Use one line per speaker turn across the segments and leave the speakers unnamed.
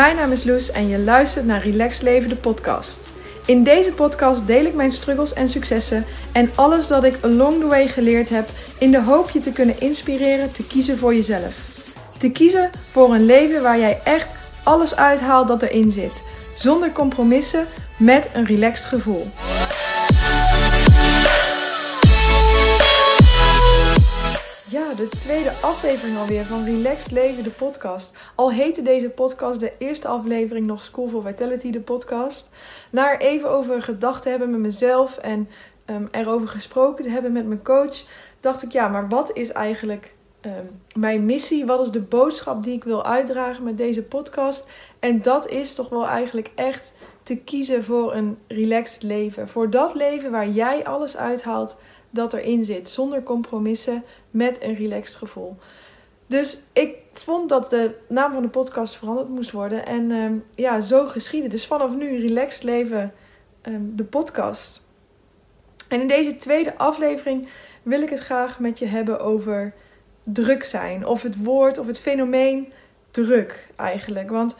Mijn naam is Loes en je luistert naar Relax Leven, de podcast. In deze podcast deel ik mijn struggles en successen en alles dat ik along the way geleerd heb in de hoop je te kunnen inspireren te kiezen voor jezelf. Te kiezen voor een leven waar jij echt alles uithaalt dat erin zit, zonder compromissen, met een relaxed gevoel. De tweede aflevering alweer van Relaxed Leven, de podcast. Al heette deze podcast de eerste aflevering nog School for Vitality, de podcast. Naar even over gedachten hebben met mezelf en um, erover gesproken te hebben met mijn coach, dacht ik, ja, maar wat is eigenlijk um, mijn missie? Wat is de boodschap die ik wil uitdragen met deze podcast? En dat is toch wel eigenlijk echt te kiezen voor een relaxed leven. Voor dat leven waar jij alles uithaalt dat erin zit, zonder compromissen, met een relaxed gevoel. Dus ik vond dat de naam van de podcast veranderd moest worden. En um, ja, zo geschieden. Dus vanaf nu Relaxed Leven, um, de podcast. En in deze tweede aflevering wil ik het graag met je hebben over druk zijn. Of het woord of het fenomeen druk eigenlijk. Want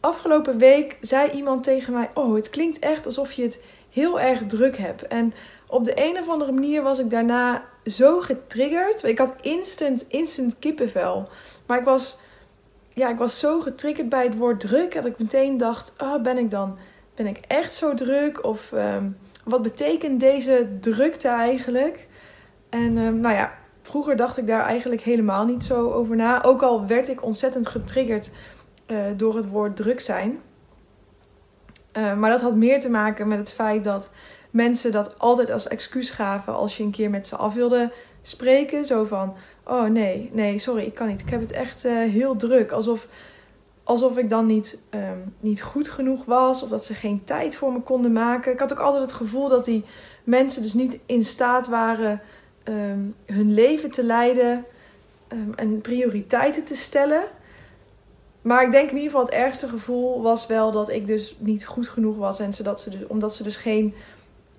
afgelopen week zei iemand tegen mij: Oh, het klinkt echt alsof je het heel erg druk hebt. En op de een of andere manier was ik daarna zo getriggerd. Ik had instant, instant kippenvel. Maar ik was, ja, ik was zo getriggerd bij het woord druk. Dat ik meteen dacht, oh, ben ik dan ben ik echt zo druk? Of um, wat betekent deze drukte eigenlijk? En um, nou ja, vroeger dacht ik daar eigenlijk helemaal niet zo over na. Ook al werd ik ontzettend getriggerd uh, door het woord druk zijn. Uh, maar dat had meer te maken met het feit dat mensen dat altijd als excuus gaven als je een keer met ze af wilde spreken. Zo van: Oh nee, nee, sorry, ik kan niet. Ik heb het echt uh, heel druk. Alsof, alsof ik dan niet, um, niet goed genoeg was of dat ze geen tijd voor me konden maken. Ik had ook altijd het gevoel dat die mensen dus niet in staat waren um, hun leven te leiden um, en prioriteiten te stellen. Maar ik denk in ieder geval het ergste gevoel was wel dat ik dus niet goed genoeg was. En zodat ze dus, omdat ze dus geen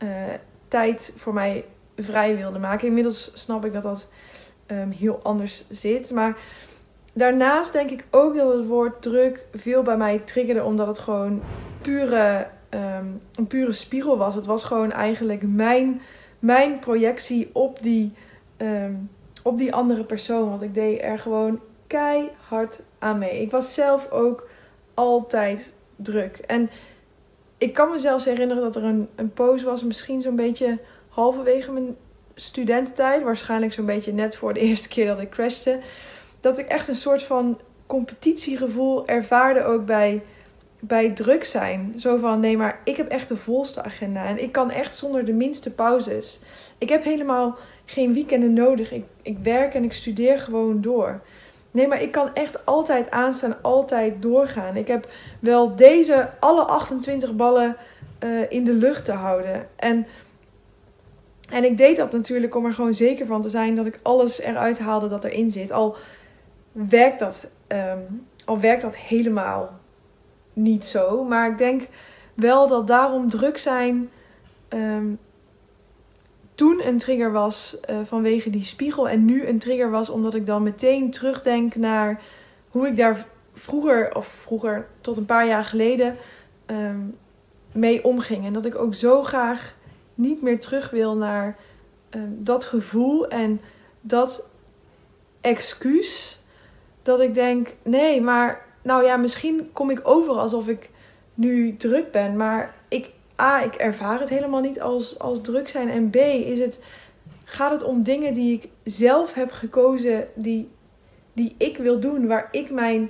uh, tijd voor mij vrij wilde maken. Inmiddels snap ik dat dat um, heel anders zit. Maar daarnaast denk ik ook dat het woord druk veel bij mij triggerde. Omdat het gewoon pure, um, een pure spiegel was. Het was gewoon eigenlijk mijn, mijn projectie op die, um, op die andere persoon. Want ik deed er gewoon keihard aan mee. Ik was zelf ook altijd druk. En ik kan me zelfs herinneren dat er een, een post was, misschien zo'n beetje halverwege mijn studententijd, waarschijnlijk zo'n beetje net voor de eerste keer dat ik crashte, dat ik echt een soort van competitiegevoel ervaarde ook bij, bij druk zijn. Zo van, nee, maar ik heb echt de volste agenda en ik kan echt zonder de minste pauzes. Ik heb helemaal geen weekenden nodig. Ik, ik werk en ik studeer gewoon door. Nee, maar ik kan echt altijd aanstaan, altijd doorgaan. Ik heb wel deze alle 28 ballen uh, in de lucht te houden. En, en ik deed dat natuurlijk om er gewoon zeker van te zijn dat ik alles eruit haalde dat erin zit. Al werkt dat, um, al werkt dat helemaal niet zo. Maar ik denk wel dat daarom druk zijn. Um, toen een trigger was uh, vanwege die spiegel en nu een trigger was omdat ik dan meteen terugdenk naar hoe ik daar vroeger, of vroeger tot een paar jaar geleden, um, mee omging. En dat ik ook zo graag niet meer terug wil naar um, dat gevoel en dat excuus. Dat ik denk, nee, maar nou ja, misschien kom ik over alsof ik nu druk ben, maar A, ik ervaar het helemaal niet als, als druk zijn. En B, is het, gaat het om dingen die ik zelf heb gekozen, die, die ik wil doen, waar ik mijn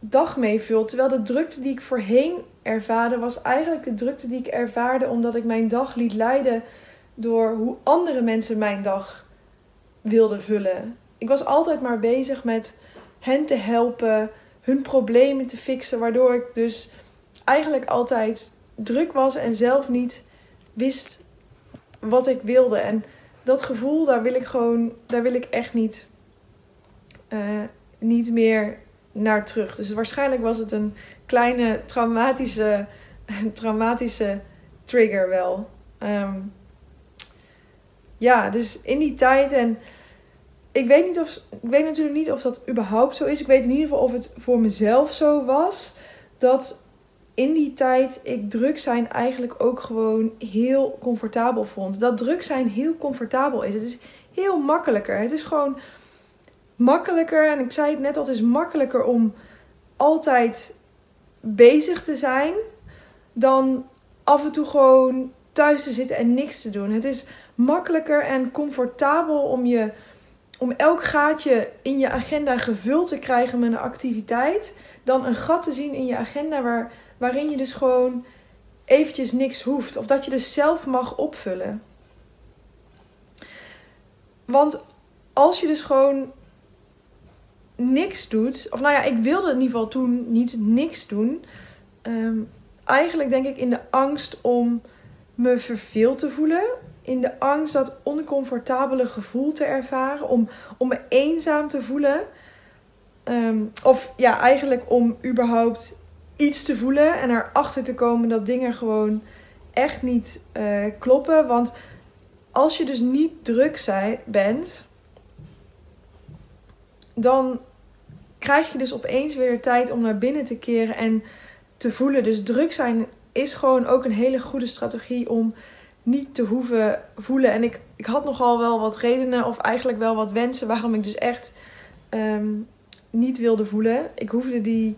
dag mee vul. Terwijl de drukte die ik voorheen ervaarde, was eigenlijk de drukte die ik ervaarde omdat ik mijn dag liet leiden door hoe andere mensen mijn dag wilden vullen. Ik was altijd maar bezig met hen te helpen, hun problemen te fixen, waardoor ik dus eigenlijk altijd druk was en zelf niet wist wat ik wilde. En dat gevoel, daar wil ik gewoon, daar wil ik echt niet, uh, niet meer naar terug. Dus waarschijnlijk was het een kleine traumatische, traumatische trigger wel. Um, ja, dus in die tijd en ik weet, niet of, ik weet natuurlijk niet of dat überhaupt zo is. Ik weet in ieder geval of het voor mezelf zo was. dat in die tijd ik druk zijn eigenlijk ook gewoon heel comfortabel vond. Dat druk zijn heel comfortabel is. Het is heel makkelijker. Het is gewoon makkelijker. En ik zei het net al, is makkelijker om altijd bezig te zijn dan af en toe gewoon thuis te zitten en niks te doen. Het is makkelijker en comfortabel om je om elk gaatje in je agenda gevuld te krijgen met een activiteit, dan een gat te zien in je agenda waar, waarin je dus gewoon eventjes niks hoeft. Of dat je dus zelf mag opvullen. Want als je dus gewoon niks doet, of nou ja, ik wilde in ieder geval toen niet niks doen. Ehm, eigenlijk denk ik in de angst om me verveeld te voelen. In de angst dat oncomfortabele gevoel te ervaren. Om, om me eenzaam te voelen. Ehm, of ja, eigenlijk om überhaupt iets te voelen en erachter te komen dat dingen gewoon echt niet uh, kloppen. Want als je dus niet druk zij, bent, dan krijg je dus opeens weer tijd om naar binnen te keren en te voelen. Dus druk zijn is gewoon ook een hele goede strategie om niet te hoeven voelen. En ik, ik had nogal wel wat redenen, of eigenlijk wel wat wensen, waarom ik dus echt ehm, niet wilde voelen. Ik hoefde die.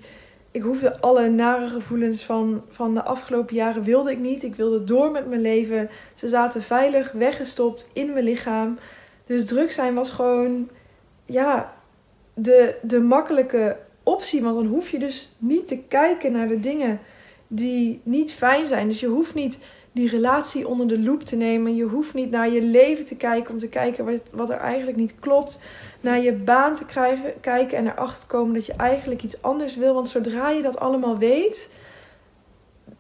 Ik hoefde alle nare gevoelens van, van de afgelopen jaren wilde ik niet. Ik wilde door met mijn leven. Ze zaten veilig weggestopt in mijn lichaam. Dus druk zijn was gewoon ja, de, de makkelijke optie. Want dan hoef je dus niet te kijken naar de dingen die niet fijn zijn. Dus je hoeft niet die relatie onder de loep te nemen. Je hoeft niet naar je leven te kijken om te kijken wat, wat er eigenlijk niet klopt. Naar je baan te krijgen, kijken en erachter te komen dat je eigenlijk iets anders wil. Want zodra je dat allemaal weet,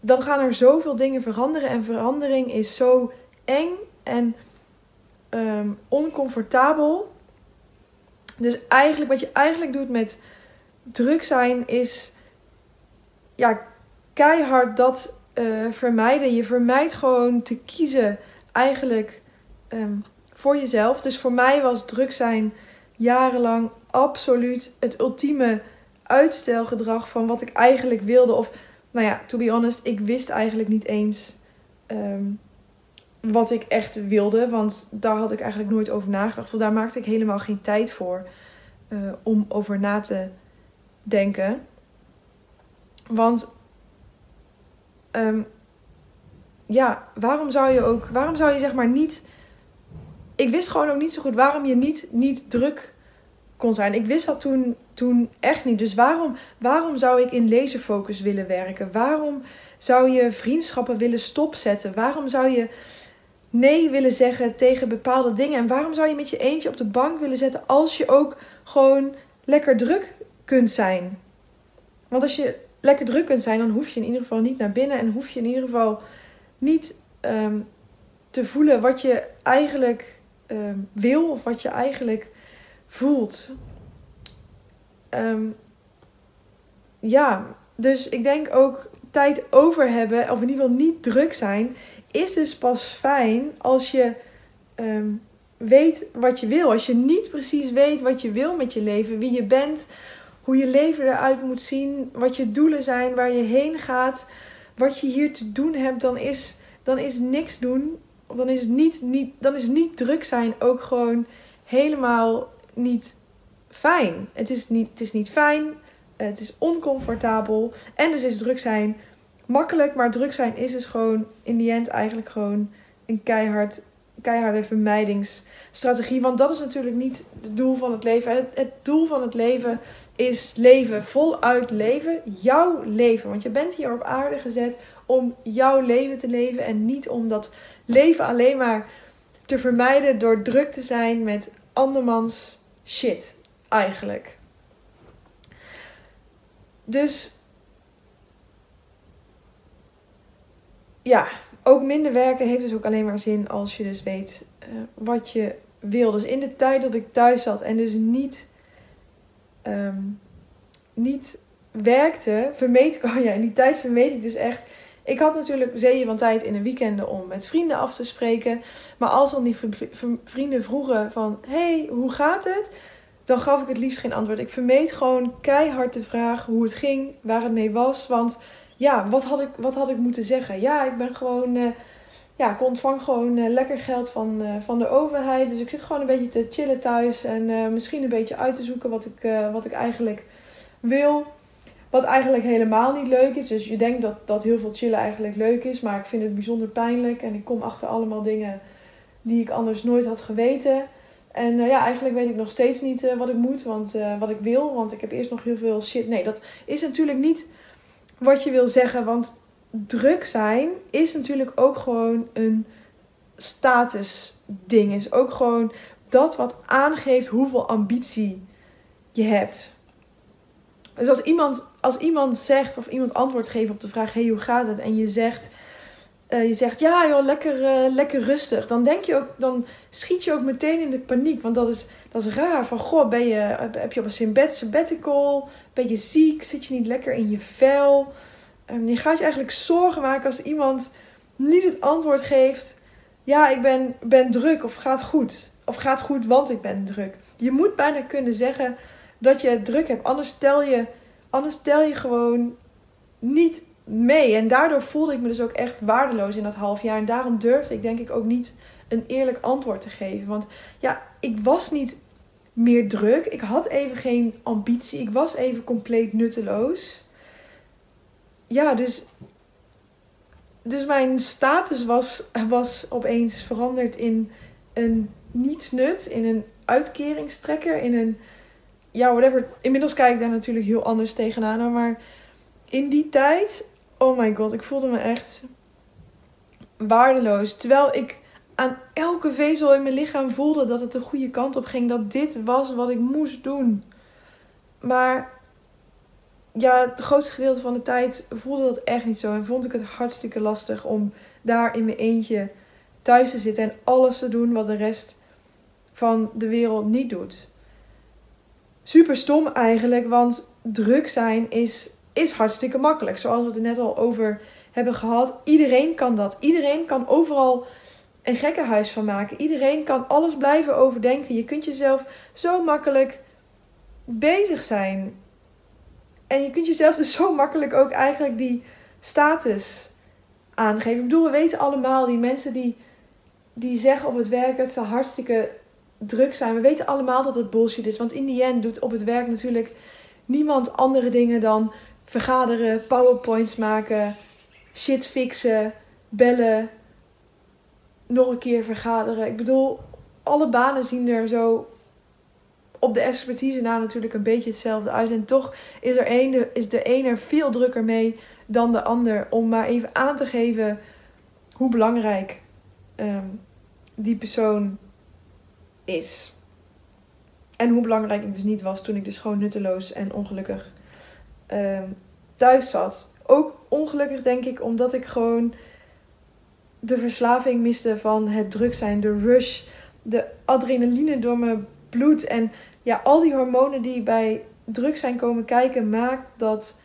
dan gaan er zoveel dingen veranderen. En verandering is zo eng en um, oncomfortabel. Dus eigenlijk, wat je eigenlijk doet met druk zijn, is ja, keihard dat uh, vermijden. Je vermijdt gewoon te kiezen eigenlijk um, voor jezelf. Dus voor mij was druk zijn jarenlang absoluut het ultieme uitstelgedrag van wat ik eigenlijk wilde. Of, nou ja, to be honest, ik wist eigenlijk niet eens um, wat ik echt wilde. Want daar had ik eigenlijk nooit over nagedacht. Of daar maakte ik helemaal geen tijd voor uh, om over na te denken. Want um, ja, waarom zou je ook, waarom zou je zeg maar niet. Ik wist gewoon ook niet zo goed waarom je niet, niet druk kon zijn. Ik wist dat toen, toen echt niet. Dus waarom, waarom zou ik in laserfocus willen werken? Waarom zou je vriendschappen willen stopzetten? Waarom zou je nee willen zeggen tegen bepaalde dingen? En waarom zou je met je eentje op de bank willen zetten als je ook gewoon lekker druk kunt zijn? Want als je lekker druk kunt zijn, dan hoef je in ieder geval niet naar binnen en hoef je in ieder geval niet um, te voelen wat je eigenlijk um, wil of wat je eigenlijk voelt. Um, ja, dus ik denk ook tijd over hebben, of in ieder geval niet druk zijn, is dus pas fijn als je weet wat je wil. Als je niet precies weet wat je wil met je leven, wie je bent, hoe je leven eruit moet zien, wat je doelen zijn, waar je heen gaat, wat je hier te doen hebt, dan is, dan is niks doen, dan is, niet, niet, dan is niet druk zijn ook gewoon helemaal niet fijn. Het is niet, het is niet fijn, het is oncomfortabel en dus is druk zijn makkelijk, maar druk zijn is dus gewoon in die end eigenlijk gewoon een keihard keiharde vermijdingsstrategie. Want dat is natuurlijk niet het doel van het leven. Het, het, doel van het leven is leven, voluit leven, jouw leven. Want je bent hier op aarde gezet om jouw leven te leven en niet om dat leven alleen maar te vermijden door druk te zijn met andermans shit, eigenlijk. Dus ja, ook minder werken heeft dus ook alleen maar zin als je dus weet uh, wat je wil. Dus in de tijd dat ik thuis zat en dus niet um, niet werkte, vermeed ik, oh ja, in die tijd vermeed ik dus echt. Ik had natuurlijk zeeën van tijd in een weekend om met vrienden af te spreken. Maar als dan die vrienden vroegen van, hey, hoe gaat het? dan gaf ik het liefst geen antwoord. Ik vermeed gewoon keihard de vraag hoe het ging, waar het mee was. Want ja, wat had ik, wat had ik moeten zeggen? Ja, ik ben gewoon. Uh, ja, ik ontvang gewoon uh, lekker geld van, uh, van de overheid. Dus ik zit gewoon een beetje te chillen thuis. En misschien een beetje uit te zoeken wat ik, wat ik eigenlijk wil. Wat eigenlijk helemaal niet leuk is. Dus je denkt dat, dat heel veel chillen eigenlijk leuk is. Maar ik vind het bijzonder pijnlijk. En ik kom achter allemaal dingen die ik anders nooit had geweten. En ja, eigenlijk weet ik nog steeds niet wat ik moet. Want wat ik wil. Want ik heb eerst nog heel veel shit. Nee, dat is natuurlijk niet wat je wil zeggen. Want druk zijn is natuurlijk ook gewoon een statusding. Is ook gewoon dat wat aangeeft hoeveel ambitie je hebt. Dus als iemand, als iemand zegt of iemand antwoord geeft op de vraag: hey, hoe gaat het? En je zegt. Uh, je zegt ja joh, lekker, uh, lekker rustig. Dan denk je ook, dan schiet je ook meteen in de paniek. Want dat is, dat is raar. Van goh, ben je, heb je op een sabbatical? Ben je ziek? Zit je niet lekker in je vel? Um, je gaat je eigenlijk zorgen maken als iemand niet het antwoord geeft: Ja, ik ben, ben druk of gaat goed. Of gaat goed, want ik ben druk. Je moet bijna kunnen zeggen dat je druk hebt. Anders tel je, anders tel je gewoon niet mee. En daardoor voelde ik me dus ook echt waardeloos in dat half jaar. En daarom durfde ik denk ik ook niet een eerlijk antwoord te geven. Want ja, ik was niet meer druk. Ik had even geen ambitie. Ik was even compleet nutteloos ja, dus, dus mijn status was, was opeens veranderd in een nietsnut, in een uitkeringstrekker, in een, ja, whatever. Inmiddels kijk ik daar natuurlijk heel anders tegenaan, maar in die tijd, oh my god, ik voelde me echt waardeloos. Terwijl ik aan elke vezel in mijn lichaam voelde dat het de goede kant op ging, dat dit was wat ik moest doen. Maar ja, het grootste gedeelte van de tijd voelde dat echt niet zo. En vond ik het hartstikke lastig om daar in mijn eentje thuis te zitten en alles te doen wat de rest van de wereld niet doet. Super stom eigenlijk, want druk zijn is, is hartstikke makkelijk. Zoals we het er net al over hebben gehad. Iedereen kan dat. Iedereen kan overal een gekkenhuis van maken. Iedereen kan alles blijven overdenken. Je kunt jezelf zo makkelijk bezig zijn en je kunt jezelf dus zo makkelijk ook eigenlijk die status aangeven. Ik bedoel, we weten allemaal, die mensen die, die zeggen op het werk dat ze hartstikke druk zijn. We weten allemaal dat het bullshit is. Want in die end doet op het werk natuurlijk niemand andere dingen dan vergaderen, powerpoints maken, shit fixen, bellen, nog een keer vergaderen. Ik bedoel, alle banen zien er zo op de expertise na natuurlijk een beetje hetzelfde uit. En toch is, er een, is de een er veel drukker mee dan de ander. Om maar even aan te geven hoe belangrijk ehm, die persoon is. En hoe belangrijk ik dus niet was toen ik dus gewoon nutteloos en ongelukkig um, thuis zat. Ook ongelukkig denk ik omdat ik gewoon de verslaving miste van het druk zijn, de rush, de adrenaline door mijn bloed. En ja, al die hormonen die bij druk zijn komen kijken, maakt dat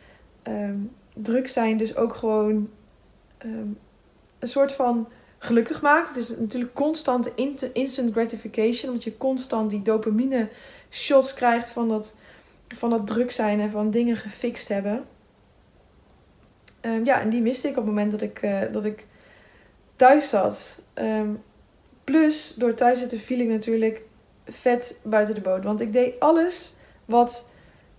um, druk zijn dus ook gewoon ehm, een soort van gelukkig maakt. Het is natuurlijk constant instant gratification, omdat je constant die dopamine shots krijgt van dat, van dat druk zijn en van dingen gefixt hebben. Ehm, ja, en die miste ik op het moment dat ik, uh, dat ik thuis zat. plus, door thuis zitten viel ik natuurlijk vet buiten de boot. Want ik deed alles wat.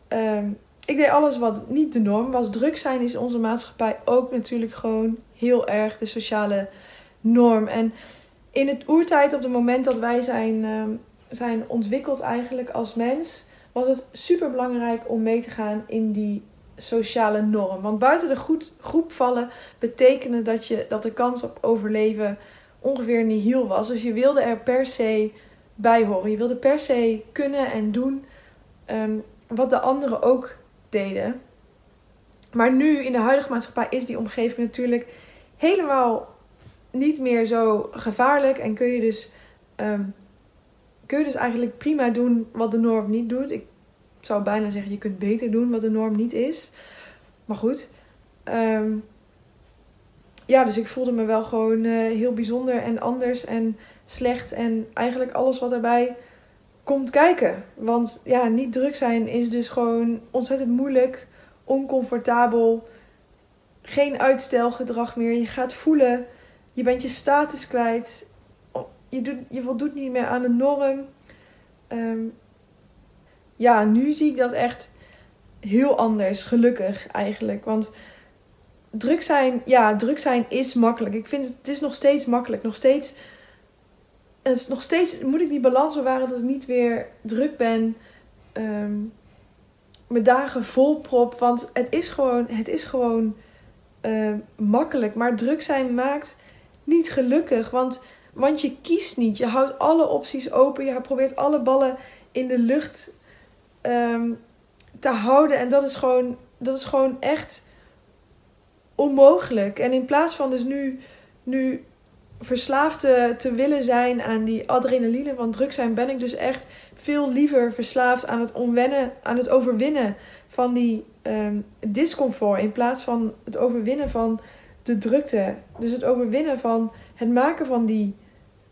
Ehm, ik deed alles wat niet de norm was. Druk zijn is onze maatschappij ook natuurlijk gewoon heel erg de sociale norm. En in het oertijd, op het moment dat wij zijn, ehm, zijn ontwikkeld eigenlijk als mens, was het super belangrijk om mee te gaan in die sociale norm. Want buiten de goed, groep vallen betekende dat, je, dat de kans op overleven ongeveer nihil was. Dus je wilde er per se bij horen. Je wilde per se kunnen en doen ehm, wat de anderen ook deden. Maar nu in de huidige maatschappij is die omgeving natuurlijk helemaal niet meer zo gevaarlijk. En kun je dus, ehm, kun je dus eigenlijk prima doen wat de norm niet doet. Ik zou bijna zeggen, je kunt beter doen wat de norm niet is. Maar goed. Ehm, ja, dus ik voelde me wel gewoon uh, heel bijzonder en anders. En slecht en eigenlijk alles wat erbij komt kijken. Want ja, niet druk zijn is dus gewoon ontzettend moeilijk, oncomfortabel, geen uitstelgedrag meer. Je gaat voelen, je bent je status kwijt, je, doet, je voldoet niet meer aan de norm. Ehm, ja, nu zie ik dat echt heel anders, gelukkig eigenlijk. Want druk zijn, ja, druk zijn is makkelijk. Ik vind het, het is nog steeds makkelijk. Nog steeds, het nog steeds moet ik die balans bewaren dat ik niet weer druk ben. Um, mijn dagen vol prop. Want het is gewoon, het is gewoon ehm, makkelijk. Maar druk zijn maakt niet gelukkig. Want, want je kiest niet. Je houdt alle opties open. Je probeert alle ballen in de lucht ehm, te houden. En dat is gewoon, dat is gewoon echt onmogelijk. En in plaats van dus nu, nu verslaafd te, willen zijn aan die adrenaline van druk zijn, ben ik dus echt veel liever verslaafd aan het onwennen, aan het overwinnen van die um, discomfort. In plaats van het overwinnen van de drukte. Dus het overwinnen van het maken van die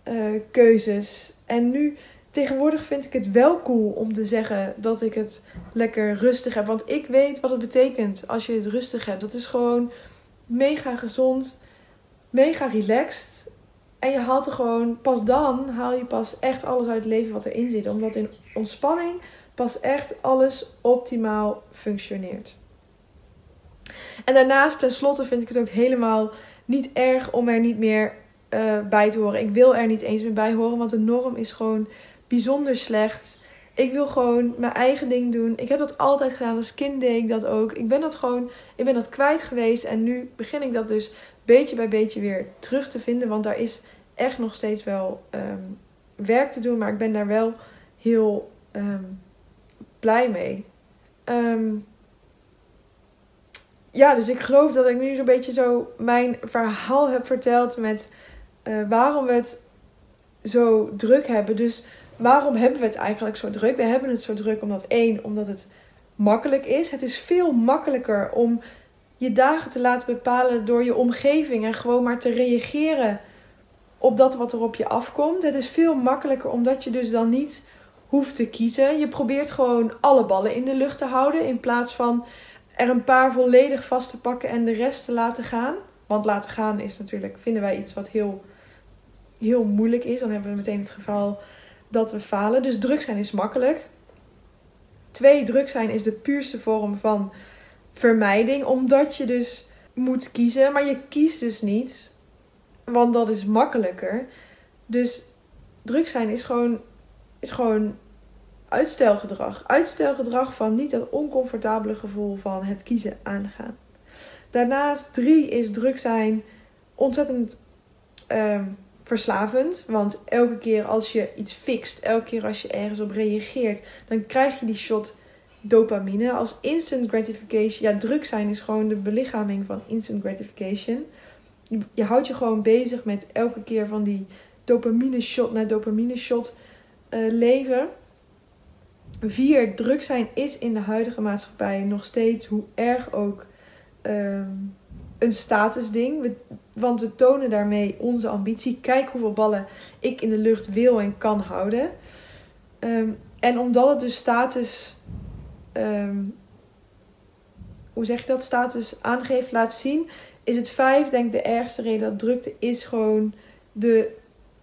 uh, keuzes. En nu tegenwoordig vind ik het wel cool om te zeggen dat ik het lekker rustig heb. Want ik weet wat het betekent als je het rustig hebt. Dat is gewoon mega gezond, mega relaxed. En je haalt er gewoon, pas dan haal je pas echt alles uit het leven wat erin zit. Omdat in ontspanning pas echt alles optimaal functioneert. En daarnaast, tenslotte, vind ik het ook helemaal niet erg om er niet meer uh, bij te horen. Ik wil er niet eens meer bij horen, want de norm is gewoon bijzonder slecht. Ik wil gewoon mijn eigen ding doen. Ik heb dat altijd gedaan. Als kind deed ik dat ook. Ik ben dat gewoon, ik ben dat kwijt geweest. En nu begin ik dat dus beetje bij beetje weer terug te vinden. Want daar is echt nog steeds wel ehm, werk te doen. Maar ik ben daar wel heel ehm, blij mee. Ehm, ja, dus ik geloof dat ik nu zo'n beetje zo mijn verhaal heb verteld met uh, waarom we het zo druk hebben. Dus waarom hebben we het eigenlijk zo druk? We hebben het zo druk omdat één, omdat het makkelijk is. Het is veel makkelijker om je dagen te laten bepalen door je omgeving en gewoon maar te reageren op dat wat er op je afkomt. Het is veel makkelijker omdat je dus dan niet hoeft te kiezen. Je probeert gewoon alle ballen in de lucht te houden in plaats van er een paar volledig vast te pakken en de rest te laten gaan. Want laten gaan is natuurlijk, vinden wij iets wat heel, heel moeilijk is. Dan hebben we meteen het geval dat we falen. Dus druk zijn is makkelijk. Twee, druk zijn is de puurste vorm van vermijding. Omdat je dus moet kiezen. Maar je kiest dus niet. Want dat is makkelijker. Dus druk zijn is gewoon, is gewoon uitstelgedrag. Uitstelgedrag van niet dat oncomfortabele gevoel van het kiezen aangaan. Daarnaast drie is druk zijn ontzettend ehm, verslavend. Want elke keer als je iets fixt, elke keer als je ergens op reageert, dan krijg je die shot dopamine als instant gratification. Ja, druk zijn is gewoon de belichaming van instant gratification. Je, houdt je gewoon bezig met elke keer van die dopamine shot naar dopamine shot uh, leven. Vier, druk zijn is in de huidige maatschappij nog steeds, hoe erg ook, um, een statusding. Want we tonen daarmee onze ambitie. Kijk hoeveel ballen ik in de lucht wil en kan houden. Um, en omdat het dus status. Um, hoe zeg je dat? Status aangeeft, laat zien. Is het vijf, denk ik, de ergste reden dat drukte is gewoon de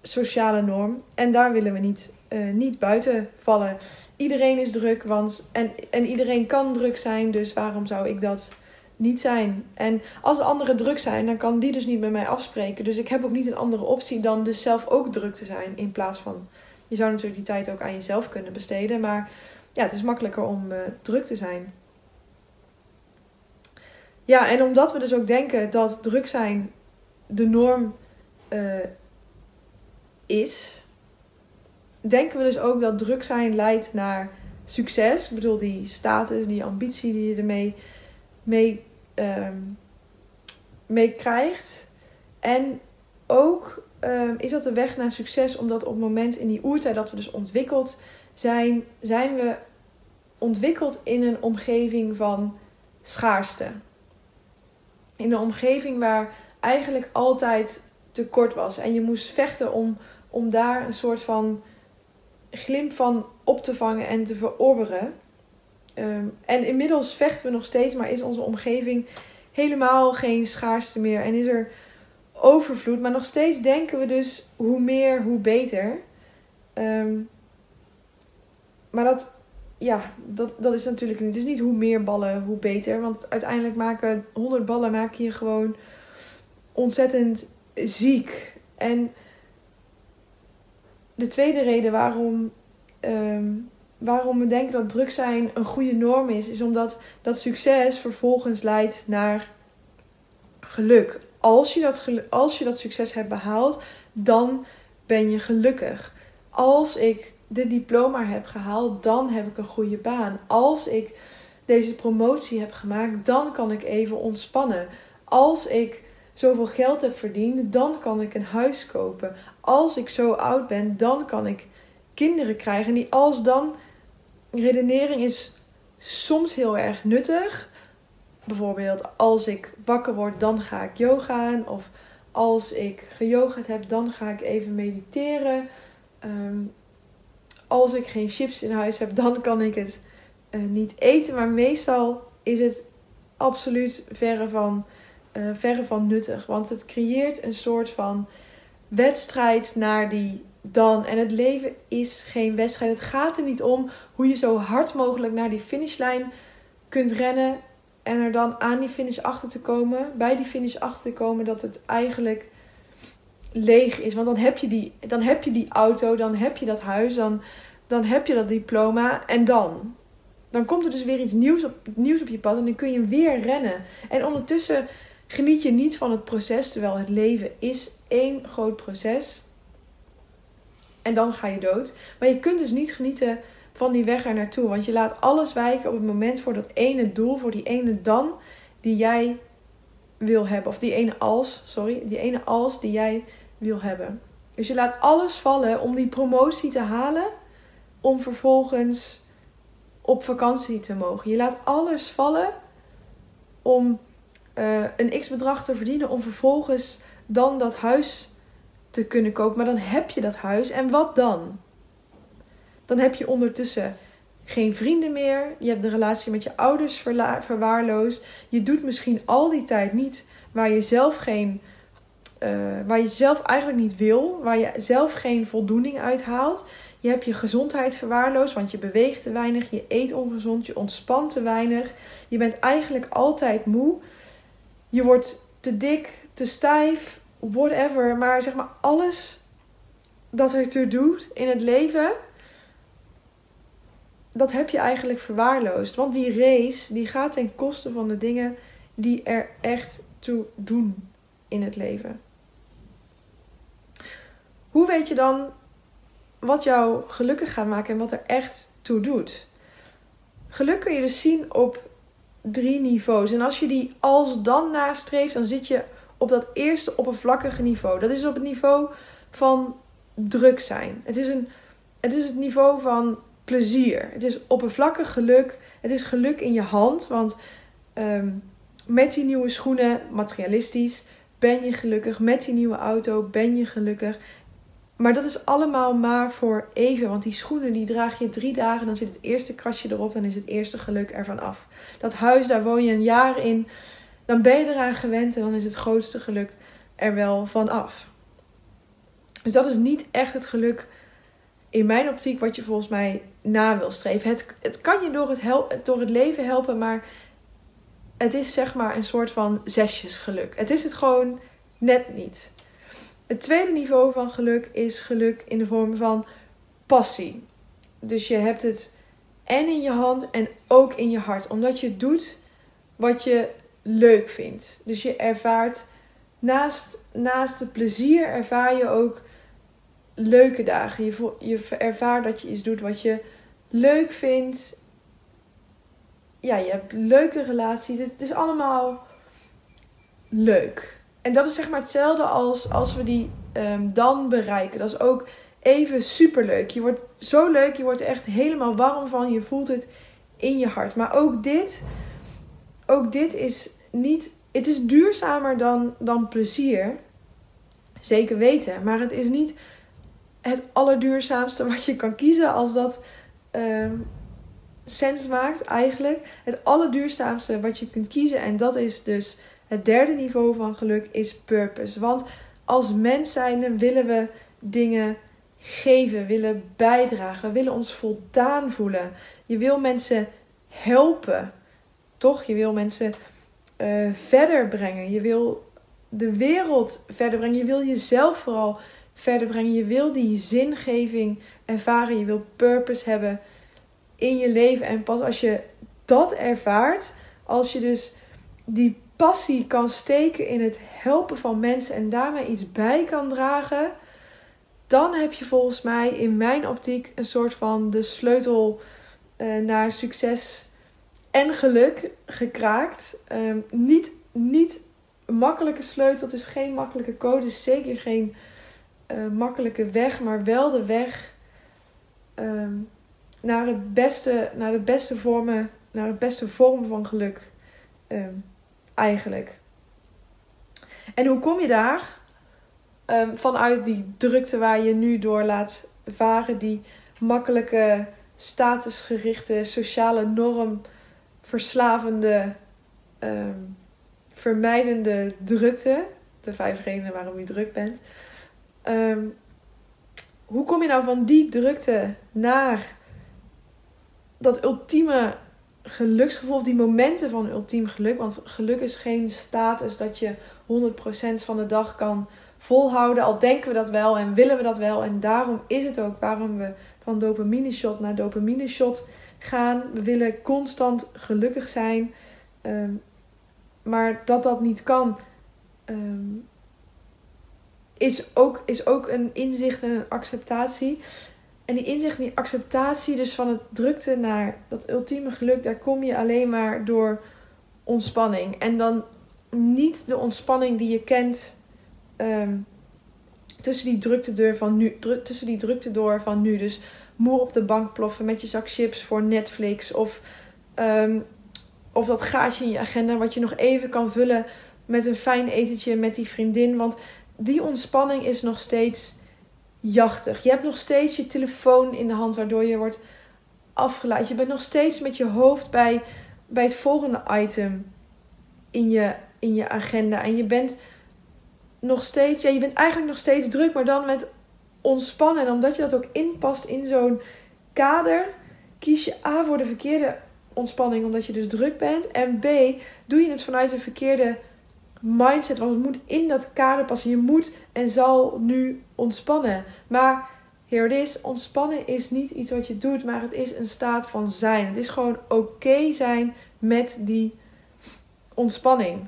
sociale norm. En daar willen we niet, uh, niet buiten vallen. Iedereen is druk, want, en, en iedereen kan druk zijn. Dus waarom zou ik dat niet zijn. En als de anderen druk zijn, dan kan die dus niet met mij afspreken. Dus ik heb ook niet een andere optie dan dus zelf ook druk te zijn. In plaats van, je zou natuurlijk die tijd ook aan jezelf kunnen besteden. Maar ja, het is makkelijker om uh, druk te zijn. Ja, en omdat we dus ook denken dat druk zijn de norm uh, is, denken we dus ook dat druk zijn leidt naar succes. Ik bedoel, die status, die ambitie die je ermee mee um, mee krijgt. En ook um, is dat de weg naar succes, omdat op het moment in die oertijd dat we dus ontwikkeld zijn, zijn we ontwikkeld in een omgeving van schaarste. In een omgeving waar eigenlijk altijd tekort was. En je moest vechten om, om daar een soort van glimp van op te vangen en te verorberen. Ehm, en inmiddels vechten we nog steeds, maar is onze omgeving helemaal geen schaarste meer en is er overvloed. Maar nog steeds denken we dus hoe meer, hoe beter. Ehm, maar dat, ja, dat, dat is natuurlijk niet. Het is niet hoe meer ballen, hoe beter. Want uiteindelijk maken 100 ballen maak je gewoon ontzettend ziek. En de tweede reden waarom, um, waarom we denken dat druk zijn een goede norm is, is omdat dat succes vervolgens leidt naar geluk. Als je dat, als je dat succes hebt behaald, dan ben je gelukkig. Als ik dit diploma heb gehaald, dan heb ik een goede baan. Als ik deze promotie heb gemaakt, dan kan ik even ontspannen. Als ik zoveel geld heb verdiend, dan kan ik een huis kopen. Als ik zo oud ben, dan kan ik kinderen krijgen. En die als dan redenering is soms heel erg nuttig. Bijvoorbeeld, als ik wakker word, dan ga ik yogaan. Of als ik geyogaat heb, dan ga ik even mediteren. Ehm, als ik geen chips in huis heb, dan kan ik het uh, niet eten. Maar meestal is het absoluut verre van, uh, verre van nuttig. Want het creëert een soort van wedstrijd naar die dan. En het leven is geen wedstrijd. Het gaat er niet om hoe je zo hard mogelijk naar die finishlijn kunt rennen. En er dan aan die finish achter te komen. Bij die finish achter te komen dat het eigenlijk leeg is. Want dan heb je die, dan heb je die auto, dan heb je dat huis, dan, dan heb je dat diploma. En dan? Dan komt er dus weer iets nieuws op, nieuws op je pad en dan kun je weer rennen. En ondertussen geniet je niet van het proces, terwijl het leven is één groot proces. En dan ga je dood. Maar je kunt dus niet genieten van die weg er naartoe. Want je laat alles wijken op het moment voor dat ene doel, voor die ene dan die jij wil hebben. Of die ene als, sorry, die ene als die jij wil hebben. Dus je laat alles vallen om die promotie te halen, om vervolgens op vakantie te mogen. Je laat alles vallen om uh, een x bedrag te verdienen, om vervolgens dan dat huis te kunnen kopen. Maar dan heb je dat huis en wat dan? Dan heb je ondertussen geen vrienden meer. Je hebt de relatie met je ouders verwaarloosd. Je doet misschien al die tijd niet waar je zelf geen. Uh, waar je zelf eigenlijk niet wil, waar je zelf geen voldoening uit haalt. Je hebt je gezondheid verwaarloosd, want je beweegt te weinig, je eet ongezond, je ontspant te weinig. Je bent eigenlijk altijd moe. Je wordt te dik, te stijf, whatever. Maar zeg maar alles dat ertoe doet in het leven, dat heb je eigenlijk verwaarloosd. Want die race die gaat ten koste van de dingen die er echt toe doen in het leven. Hoe weet je dan wat jou gelukkig gaat maken en wat er echt toe doet? Geluk kun je dus zien op drie niveaus. En als je die als dan nastreeft, dan zit je op dat eerste oppervlakkige niveau. Dat is op het niveau van druk zijn. Het is, een, het is het niveau van plezier. Het is oppervlakkig geluk. Het is geluk in je hand. Want ehm, met die nieuwe schoenen, materialistisch, ben je gelukkig. Met die nieuwe auto ben je gelukkig. Maar dat is allemaal maar voor even. Want die schoenen die draag je drie dagen. Dan zit het eerste krasje erop. Dan is het eerste geluk ervan af. Dat huis, daar woon je een jaar in. Dan ben je eraan gewend. En dan is het grootste geluk er wel van af. Dus dat is niet echt het geluk in mijn optiek wat je volgens mij na wil streven. Het, het kan je door het, door het leven helpen, maar het is zeg maar een soort van zesjesgeluk. Het is het gewoon net niet. Het tweede niveau van geluk is geluk in de vorm van passie. Dus je hebt het en in je hand en ook in je hart. Omdat je doet wat je leuk vindt. Dus je ervaart naast, naast het plezier ervaar je ook leuke dagen. Je, je ervaart dat je iets doet wat je leuk vindt. Ja, je hebt leuke relaties. Het is allemaal leuk. En dat is zeg maar hetzelfde als als we die um, dan bereiken. Dat is ook even super leuk. Je wordt zo leuk, je wordt er echt helemaal warm van. Je voelt het in je hart. Maar ook dit, ook dit is niet. Het is duurzamer dan, dan plezier. Zeker weten. Maar het is niet het allerduurzaamste wat je kan kiezen als dat ehm, sens maakt eigenlijk. Het allerduurzaamste wat je kunt kiezen. En dat is dus het derde niveau van geluk is purpose. Want als mens zijnde willen we dingen geven, willen bijdragen. We willen ons voldaan voelen. Je wil mensen helpen. Toch? Je wil mensen uh, verder brengen. Je wil de wereld verder brengen. Je wil jezelf vooral verder brengen. Je wil die zingeving ervaren. Je wil purpose hebben in je leven. En pas als je dat ervaart, als je dus die passie kan steken in het helpen van mensen en daarmee iets bij kan dragen, dan heb je volgens mij in mijn optiek een soort van de sleutel uh, naar succes en geluk gekraakt. Uh, niet, niet een makkelijke sleutel, het is geen makkelijke code, het is zeker geen uh, makkelijke weg, maar wel de weg ehm, naar, het beste, naar de beste vormen, naar de beste vorm van geluk. Ehm, eigenlijk. En hoe kom je daar? Um, vanuit die drukte waar je nu door laat varen, die makkelijke, statusgerichte, sociale norm, verslavende, um, vermijdende drukte. De vijf redenen waarom je druk bent. Um, hoe kom je nou van die drukte naar dat ultieme geluksgevoel, of die momenten van ultiem geluk. Want geluk is geen status dat je 100% van de dag kan volhouden. Al denken we dat wel en willen we dat wel. En daarom is het ook waarom we van dopamine shot naar dopamine shot gaan. We willen constant gelukkig zijn. Ehm, maar dat dat niet kan, ehm, is, ook, is ook een inzicht en een acceptatie. En die inzicht en die acceptatie dus van het drukte naar dat ultieme geluk, daar kom je alleen maar door ontspanning. En dan niet de ontspanning die je kent ehm, tussen die drukte door van nu. tussen die drukte door van nu. Dus moe op de bank ploffen met je zak chips voor Netflix. Of, ehm, of dat gaatje in je agenda wat je nog even kan vullen met een fijn etentje met die vriendin. Want die ontspanning is nog steeds jachtig. Je hebt nog steeds je telefoon in de hand waardoor je wordt afgeleid. Je bent nog steeds met je hoofd bij, bij het volgende item in je, in je agenda. En je bent nog steeds, ja, je bent eigenlijk nog steeds druk, maar dan met ontspannen. En omdat je dat ook inpast in zo'n kader, kies je A voor de verkeerde ontspanning, omdat je dus druk bent. En B, doe je het vanuit de verkeerde mindset. Want het moet in dat kader passen. Je moet en zal nu ontspannen. Maar here it is. Ontspannen is niet iets wat je doet, maar het is een staat van zijn. Het is gewoon oké zijn met die ontspanning.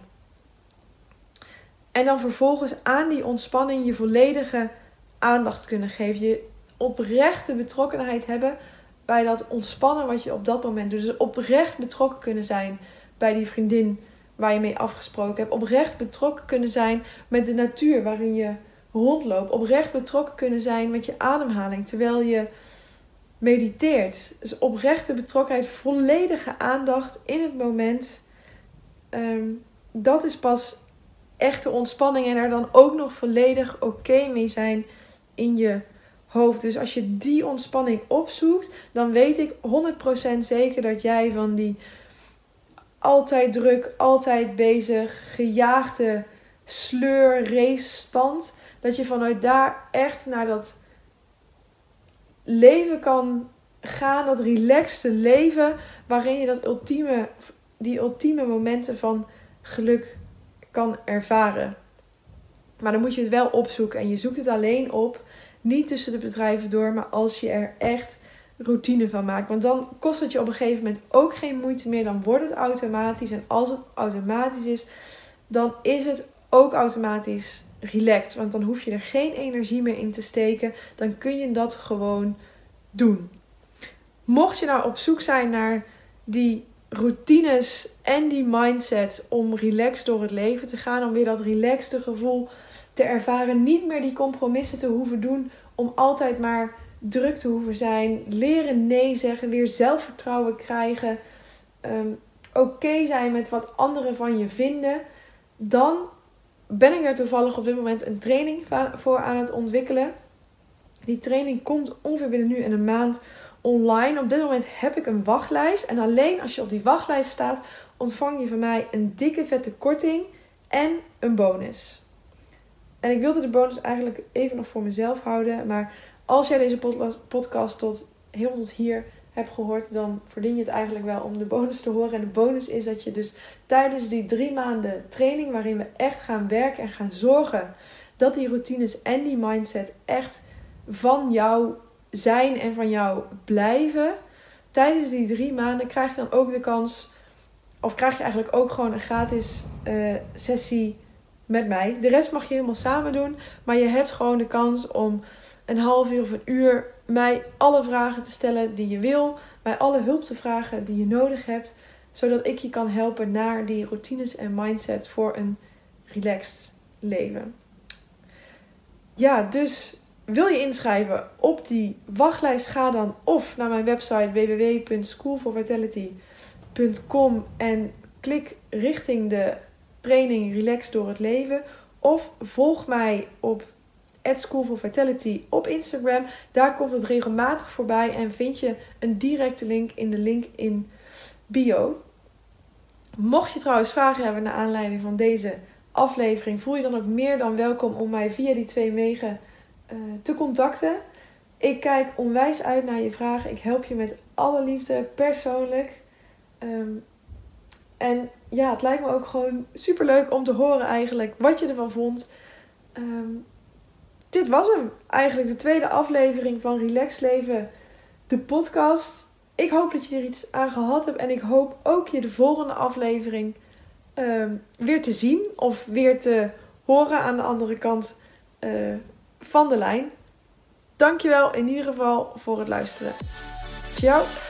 En dan vervolgens aan die ontspanning je volledige aandacht kunnen geven. Je oprechte betrokkenheid hebben bij dat ontspannen wat je op dat moment doet. Dus oprecht betrokken kunnen zijn bij die vriendin waar je mee afgesproken hebt. Oprecht betrokken kunnen zijn met de natuur waarin je rondloopt. Oprecht betrokken kunnen zijn met je ademhaling terwijl je mediteert. Dus oprechte betrokkenheid, volledige aandacht in het moment. Ehm, dat is pas echte ontspanning en er dan ook nog volledig oké mee zijn in je hoofd. Dus als je die ontspanning opzoekt, dan weet ik 100% zeker dat jij van die altijd druk, altijd bezig, gejaagde sleur, race stand. Dat je vanuit daar echt naar dat leven kan gaan, dat relaxte leven, waarin je dat ultieme, die ultieme momenten van geluk kan ervaren. Maar dan moet je het wel opzoeken en je zoekt het alleen op, niet tussen de bedrijven door, maar als je er echt routine van maakt. Want dan kost het je op een gegeven moment ook geen moeite meer. Dan wordt het automatisch. En als het automatisch is, dan is het ook automatisch relaxed. Want dan hoef je er geen energie meer in te steken. Dan kun je dat gewoon doen. Mocht je nou op zoek zijn naar die routines en die mindset om relaxed door het leven te gaan, om weer dat relaxte gevoel te ervaren, niet meer die compromissen te hoeven doen om altijd maar druk te hoeven zijn, leren nee zeggen, weer zelfvertrouwen krijgen, ehm, oké zijn met wat anderen van je vinden, dan ben ik er toevallig op dit moment een training voor aan het ontwikkelen. Die training komt ongeveer binnen nu en een maand online. Op dit moment heb ik een wachtlijst. En alleen als je op die wachtlijst staat, ontvang je van mij een dikke vette korting en een bonus. En ik wilde de bonus eigenlijk even nog voor mezelf houden. Maar als jij deze podcast tot helemaal tot hier hebt gehoord, dan verdien je het eigenlijk wel om de bonus te horen. En de bonus is dat je dus tijdens die drie maanden training, waarin we echt gaan werken en gaan zorgen dat die routines en die mindset echt van jou zijn en van jou blijven. Tijdens die drie maanden krijg je dan ook de kans, of krijg je eigenlijk ook gewoon een gratis uh, sessie met mij. De rest mag je helemaal samen doen, maar je hebt gewoon de kans om een half uur of een uur mij alle vragen te stellen die je wil, mij alle hulp te vragen die je nodig hebt, zodat ik je kan helpen naar die routines en mindset voor een relaxed leven. Ja, dus wil je inschrijven op die wachtlijst, ga dan of naar mijn website www.schoolforvitality.com en klik richting de training Relax door het leven. Of volg mij op School for Vitality op Instagram. Daar komt het regelmatig voorbij en vind je een directe link in de link in bio. Mocht je trouwens vragen hebben naar aanleiding van deze aflevering, voel je dan ook meer dan welkom om mij via die twee wegen uh, te contacten. Ik kijk onwijs uit naar je vragen. Ik help je met alle liefde persoonlijk. Ehm, en ja, het lijkt me ook gewoon super leuk om te horen eigenlijk wat je ervan vond. Ehm, dit was hem. Eigenlijk de tweede aflevering van Relax Leven, de podcast. Ik hoop dat je er iets aan gehad hebt. En ik hoop ook je de volgende aflevering ehm, weer te zien. Of weer te horen aan de andere kant uh, van de lijn. Dankjewel in ieder geval voor het luisteren. Ciao!